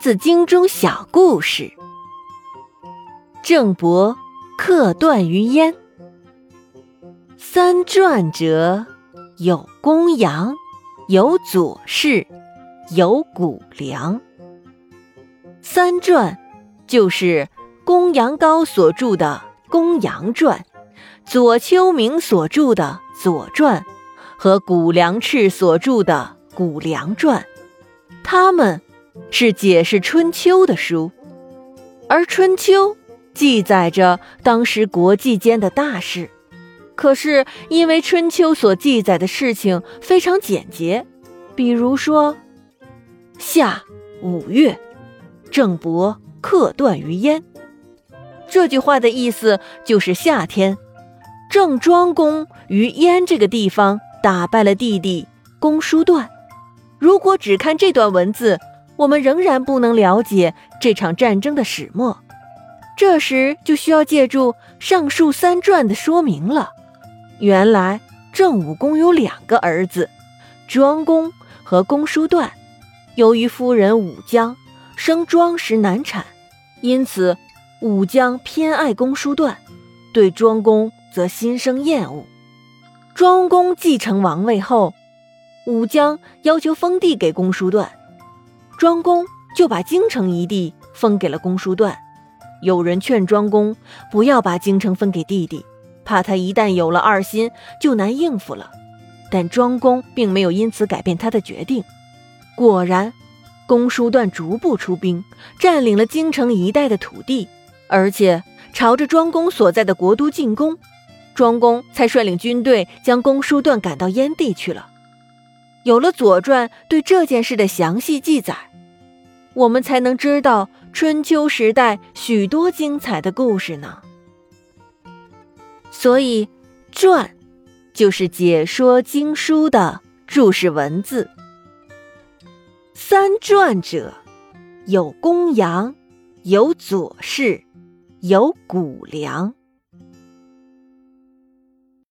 字经中小故事。郑伯克段于鄢。三传者，有公羊，有左氏，有谷梁。三传就是公羊高所著的《公羊传》，左丘明所著的《左传》，和谷梁赤所著的《谷梁传》。他们是解释春秋的书，而春秋记载着当时国际间的大事。可是因为春秋所记载的事情非常简洁，比如说夏五月，郑伯克段于鄢。这句话的意思就是夏天，郑庄公于鄢这个地方打败了弟弟公叔段。如果只看这段文字，我们仍然不能了解这场战争的始末。这时就需要借助上述三传的说明了。原来郑武公有两个儿子，庄公和公叔段。由于夫人武姜生庄时难产，因此武姜偏爱公叔段，对庄公则心生厌恶。庄公继承王位后。武姜要求封地给公叔段，庄公就把京城一地封给了公叔段。有人劝庄公不要把京城分给弟弟，怕他一旦有了二心就难应付了。但庄公并没有因此改变他的决定。果然，公叔段逐步出兵，占领了京城一带的土地，而且朝着庄公所在的国都进攻。庄公才率领军队将公叔段赶到燕地去了。有了《左传》对这件事的详细记载，我们才能知道春秋时代许多精彩的故事呢。所以，传就是解说经书的注释文字。三传者，有公羊，有左氏，有谷梁。